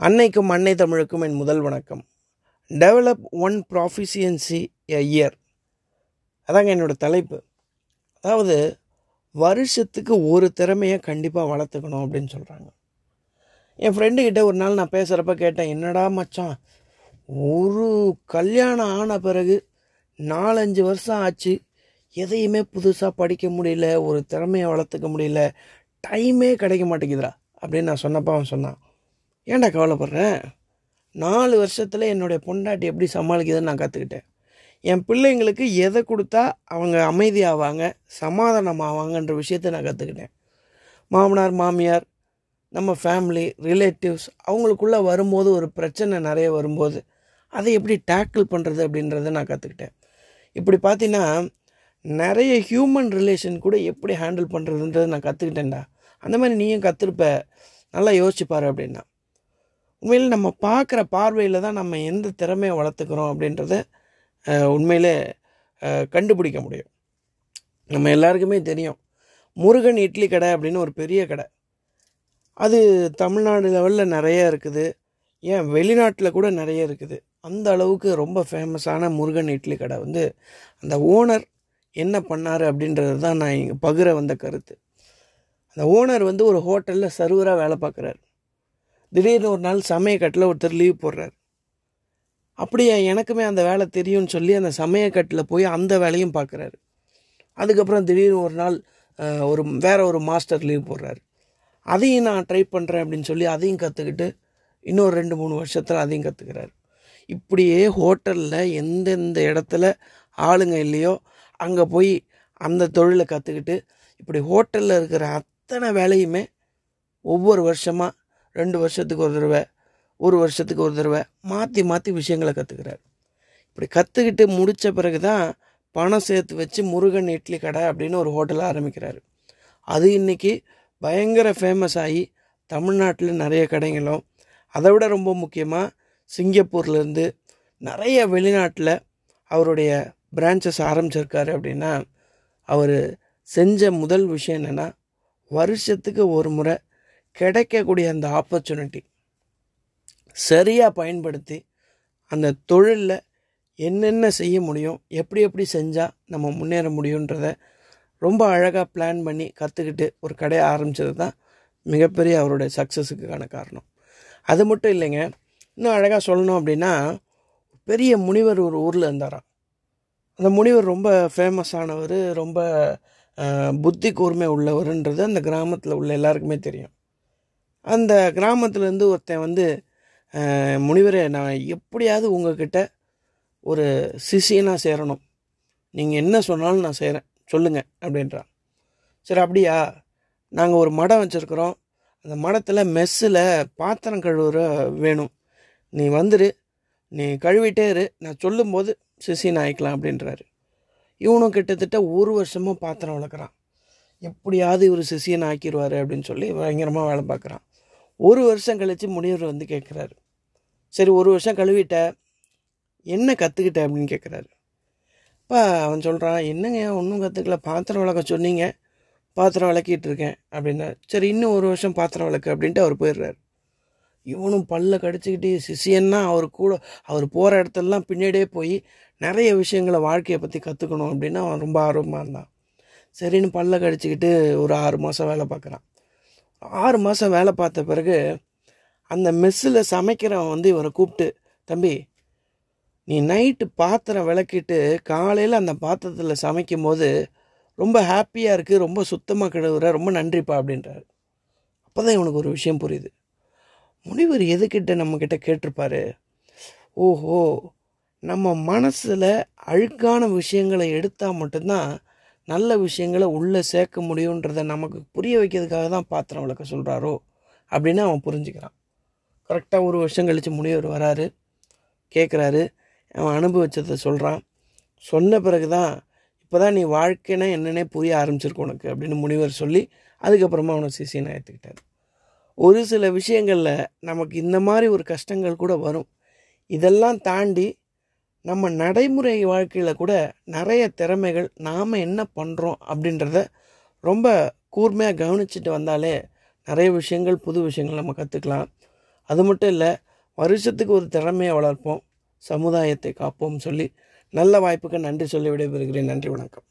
அன்னைக்கும் அன்னை தமிழுக்கும் என் முதல் வணக்கம். Develop one proficiency a year அதாங்க என்னோடய தலைப்பு. அதாவது வருஷத்துக்கு ஒரு திறமையை கண்டிப்பாக வளர்த்துக்கணும் அப்படின்னு சொல்கிறாங்க என் ஃப்ரெண்டுக்கிட்ட ஒரு நாள் நான் பேசுகிறப்ப கேட்டேன் என்னடா மச்சான் ஒரு கல்யாணம் ஆன பிறகு நாலஞ்சு வருஷம் ஆச்சு எதையுமே புதுசாக படிக்க முடியல ஒரு திறமையை வளர்த்துக்க முடியல டைமே கிடைக்க மாட்டேங்குதுடா அப்படின்னு நான் சொன்னப்போ அவன் சொன்னான். ஏன்டா கவலைப்படுறேன் நாலு வருஷத்தில் என்னுடைய பொண்டாட்டி எப்படி சமாளிக்குதுன்னு நான் கற்றுக்கிட்டேன் என் பிள்ளைங்களுக்கு எதை கொடுத்தா அவங்க அமைதியாவாங்க சமாதானம் ஆவாங்கன்ற விஷயத்த நான் கற்றுக்கிட்டேன் மாமனார் மாமியார் நம்ம ஃபேமிலி ரிலேட்டிவ்ஸ் அவங்களுக்குள்ளே வரும்போது ஒரு பிரச்சனை நிறைய வரும்போது அதை எப்படி டேக்கிள் பண்ணுறது அப்படின்றத நான் கற்றுக்கிட்டேன் இப்படி பார்த்தீங்கன்னா நிறைய ஹியூமன் ரிலேஷன் கூட எப்படி ஹேண்டில் பண்ணுறதுன்றதை நான் கற்றுக்கிட்டேன்டா அந்த மாதிரி நீயும் கற்றுருப்ப நல்லா யோசிச்சுப்பார் அப்படின்னா. உண்மையில் நம்ம பார்க்குற பார்வையில் தான் நம்ம எந்த திறமையை வளர்த்துக்கிறோம் அப்படின்றத உண்மையில் உண்மையிலே கண்டுபிடிக்க முடியும். நம்ம எல்லாருக்குமே தெரியும். முருகன் இட்லி கடை அப்படின்னு ஒரு பெரிய கடை. அது தமிழ்நாடு லெவலில் நிறைய இருக்குது. ஏன் வெளிநாட்டில் கூட நிறைய இருக்குது. அந்த அளவுக்கு ரொம்ப ஃபேமஸான முருகன் இட்லி கடை வந்து அந்த ஓனர் என்ன பண்ணார் அப்படின்றது தான் நான் இங்கே பகிர வந்த கருத்து. அந்த ஓனர் வந்து ஒரு ஹோட்டலில் சர்வராக வேலை பார்க்குறாரு. திடீர்னு ஒரு நாள் சமயக்கட்டில் ஒருத்தர் லீவ் போடுறார். அப்படியே எனக்குமே அந்த வேலை தெரியும்னு சொல்லி அந்த சமயக்கட்டில் போய் அந்த வேலையும் பார்க்குறாரு. அதுக்கப்புறம் திடீர்னு ஒரு நாள் ஒரு வேற ஒரு மாஸ்டர் லீவ் போடுறாரு. அதையும் நான் ட்ரை பண்ணுறேன் அப்படின்னு சொல்லி அதையும் கற்றுக்கிட்டு இன்னொரு ரெண்டு மூணு வருஷத்தில் அதையும் கற்றுக்கிறாரு இப்படியே ஹோட்டலில் எந்தெந்த இடத்துல ஆளுங்க இல்லையோ அங்கே போய் அந்த தொழிலை கற்றுக்கிட்டு இப்படி ஹோட்டலில் இருக்கிற அத்தனை வேலையுமே ஒவ்வொரு வருஷமாக ரெண்டு வருஷத்துக்கு ஒரு தடவை ஒரு வருஷத்துக்கு ஒரு தடவை மாற்றி மாற்றி விஷயங்களை கற்றுக்கிறார் இப்படி கற்றுக்கிட்டு முடித்த பிறகு தான் பணம் சேர்த்து வச்சு முருகன் இட்லி கடை அப்படின்னு ஒரு ஹோட்டலை ஆரம்பிக்கிறாரு. அது இன்னைக்கு பயங்கர ஃபேமஸ் ஆகி தமிழ்நாட்டில் நிறைய கடைங்களும் அதை விட ரொம்ப முக்கியமாக சிங்கப்பூர்லேருந்து நிறைய வெளிநாட்டில் அவருடைய பிரான்ச்சஸ் ஆரம்பிச்சிருக்காரு அப்படின்னா அவர் செஞ்ச முதல் விஷயம் என்னென்னா வருஷத்துக்கு ஒரு முறை கிடைக்கக்கூடிய அந்த ஆப்பர்ச்சுனிட்டி சரியாக பயன்படுத்தி அந்த தொழிலில் என்னென்ன செய்ய முடியும் எப்படி எப்படி செஞ்சால் நம்ம முன்னேற முடியுன்றத ரொம்ப அழகாக பிளான் பண்ணி கற்றுக்கிட்டு ஒரு கடையை ஆரம்பித்தது தான் மிகப்பெரிய அவருடைய சக்ஸஸுக்கான காரணம். அது மட்டும் இல்லைங்க இன்னும் அழகாக சொல்லணும் அப்படின்னா பெரிய முனிவர் ஒரு ஊரில் இருந்தாராம். அந்த முனிவர் ரொம்ப ஃபேமஸானவர் ரொம்ப புத்தி கூர்மை உள்ளவருன்றது அந்த கிராமத்தில் உள்ள எல்லாருக்குமே தெரியும். அந்த கிராமத்துலேருந்து ஒருத்தன் வந்து முனிவரே நான் எப்படியாவது உங்ககிட்ட ஒரு சிசியனாக சேரணும். நீங்கள் என்ன சொன்னாலும் நான் செய்கிறேன் சொல்லுங்கள் அப்படின்றான். சரி அப்படியா? நாங்கள் ஒரு மடம் வச்சுருக்குறோம். அந்த மடத்தில் மெஸ்ஸில் பாத்திரம் கழுவுற வேணும். நீ வந்துரு. நீ கழுவிட்டே இரு. நான் சொல்லும்போது சிசின் ஆயிக்கலாம் அப்படின்றாரு. இவனும் கிட்டத்தட்ட ஒரு வருஷமாக பாத்திரம் வளர்க்குறான். எப்படியாவது இவர் சிசியன் ஆக்கிடுவார் அப்படின்னு சொல்லி பயங்கரமாக வேலை பார்க்குறான். ஒரு வருஷம் கழித்து முனிவர் வந்து கேட்குறாரு. சரி ஒரு வருஷம் கழுவிட்ட என்ன கற்றுக்கிட்ட அப்படின்னு கேட்குறாரு. அப்பா அவன் சொல்கிறான் என்னங்க ஒன்றும் கற்றுக்கல பாத்திரம் விளக்க சொன்னீங்க பாத்திரம் விளக்கிட்டு இருக்கேன் அப்படின்னா சரி இன்னும் ஒரு வருஷம் பாத்திரம் விளக்கு அப்படின்ட்டு அவர் போயிடுறாரு. இவனும் பல்ல கடிச்சிக்கிட்டு சிசியன்னா அவர் கூட அவர் போகிற இடத்துலலாம் பின்னாடியே போய் நிறைய விஷயங்களை வாழ்க்கையை பற்றி கற்றுக்கணும் அப்படின்னு அவன் ரொம்ப ஆர்வமாக இருந்தான். சரின்னு பல்ல கடிச்சிக்கிட்டு ஒரு ஆறு மாதம் வேலை பார்க்குறான். ஆறு மாதம் வேலை பார்த்த பிறகு அந்த மெஸ்ஸில் சமைக்கிறவன் வந்து இவரை கூப்பிட்டு தம்பி நீ நைட்டு பாத்திரம் விளக்கிட்டு காலையில் அந்த பாத்திரத்தில் சமைக்கும் போது ரொம்ப ஹாப்பியாக இருக்குது ரொம்ப சுத்தமாக கிடவுற ரொம்ப நன்றிப்பா அப்படின்றாரு. அப்போ தான் இவனுக்கு ஒரு விஷயம் புரியுது. முனிவர் எதுக்கிட்ட நம்மக்கிட்ட கேட்டிருப்பாரு? ஓஹோ நம்ம மனசில் அழுக்கான விஷயங்களை எடுத்தால் மட்டும்தான் நல்ல விஷயங்களை உள்ளே சேர்க்க முடியுன்றதை நமக்கு புரிய வைக்கிறதுக்காக தான் பாத்திரம் விளக்க சொல்கிறாரோ அப்படின்னு அவன் புரிஞ்சுக்கிறான். கரெக்டாக ஒரு வருஷம் கழித்து முனிவர் வராரு. கேட்குறாரு அவன் அனுபவிச்சதை சொல்கிறான் சொன்ன பிறகு தான் இப்போ தான் நீ வாழ்க்கைனா என்னென்னே புரிய ஆரம்பிச்சிருக்கு உனக்கு அப்படின்னு முனிவர் சொல்லி அதுக்கப்புறமா அவனை சிசியனை ஏற்றுக்கிட்டார் ஒரு சில விஷயங்களில் நமக்கு இந்த மாதிரி ஒரு கஷ்டங்கள் கூட வரும். இதெல்லாம் தாண்டி நம்ம நடைமுறை வாழ்க்கையில் கூட நிறைய திறமைகள் நாம் என்ன பண்ணுறோம் அப்படின்றத ரொம்ப கூர்மையாக கவனிச்சுட்டு வந்தாலே நிறைய விஷயங்கள் புது விஷயங்கள் நம்ம கற்றுக்கலாம் அது மட்டும் இல்லை வருஷத்துக்கு ஒரு திறமையை வளர்ப்போம் சமுதாயத்தை காப்போம் சொல்லி நல்ல வாய்ப்புக்கு நன்றி சொல்லி விடைபெறுகிறேன். நன்றி வணக்கம்.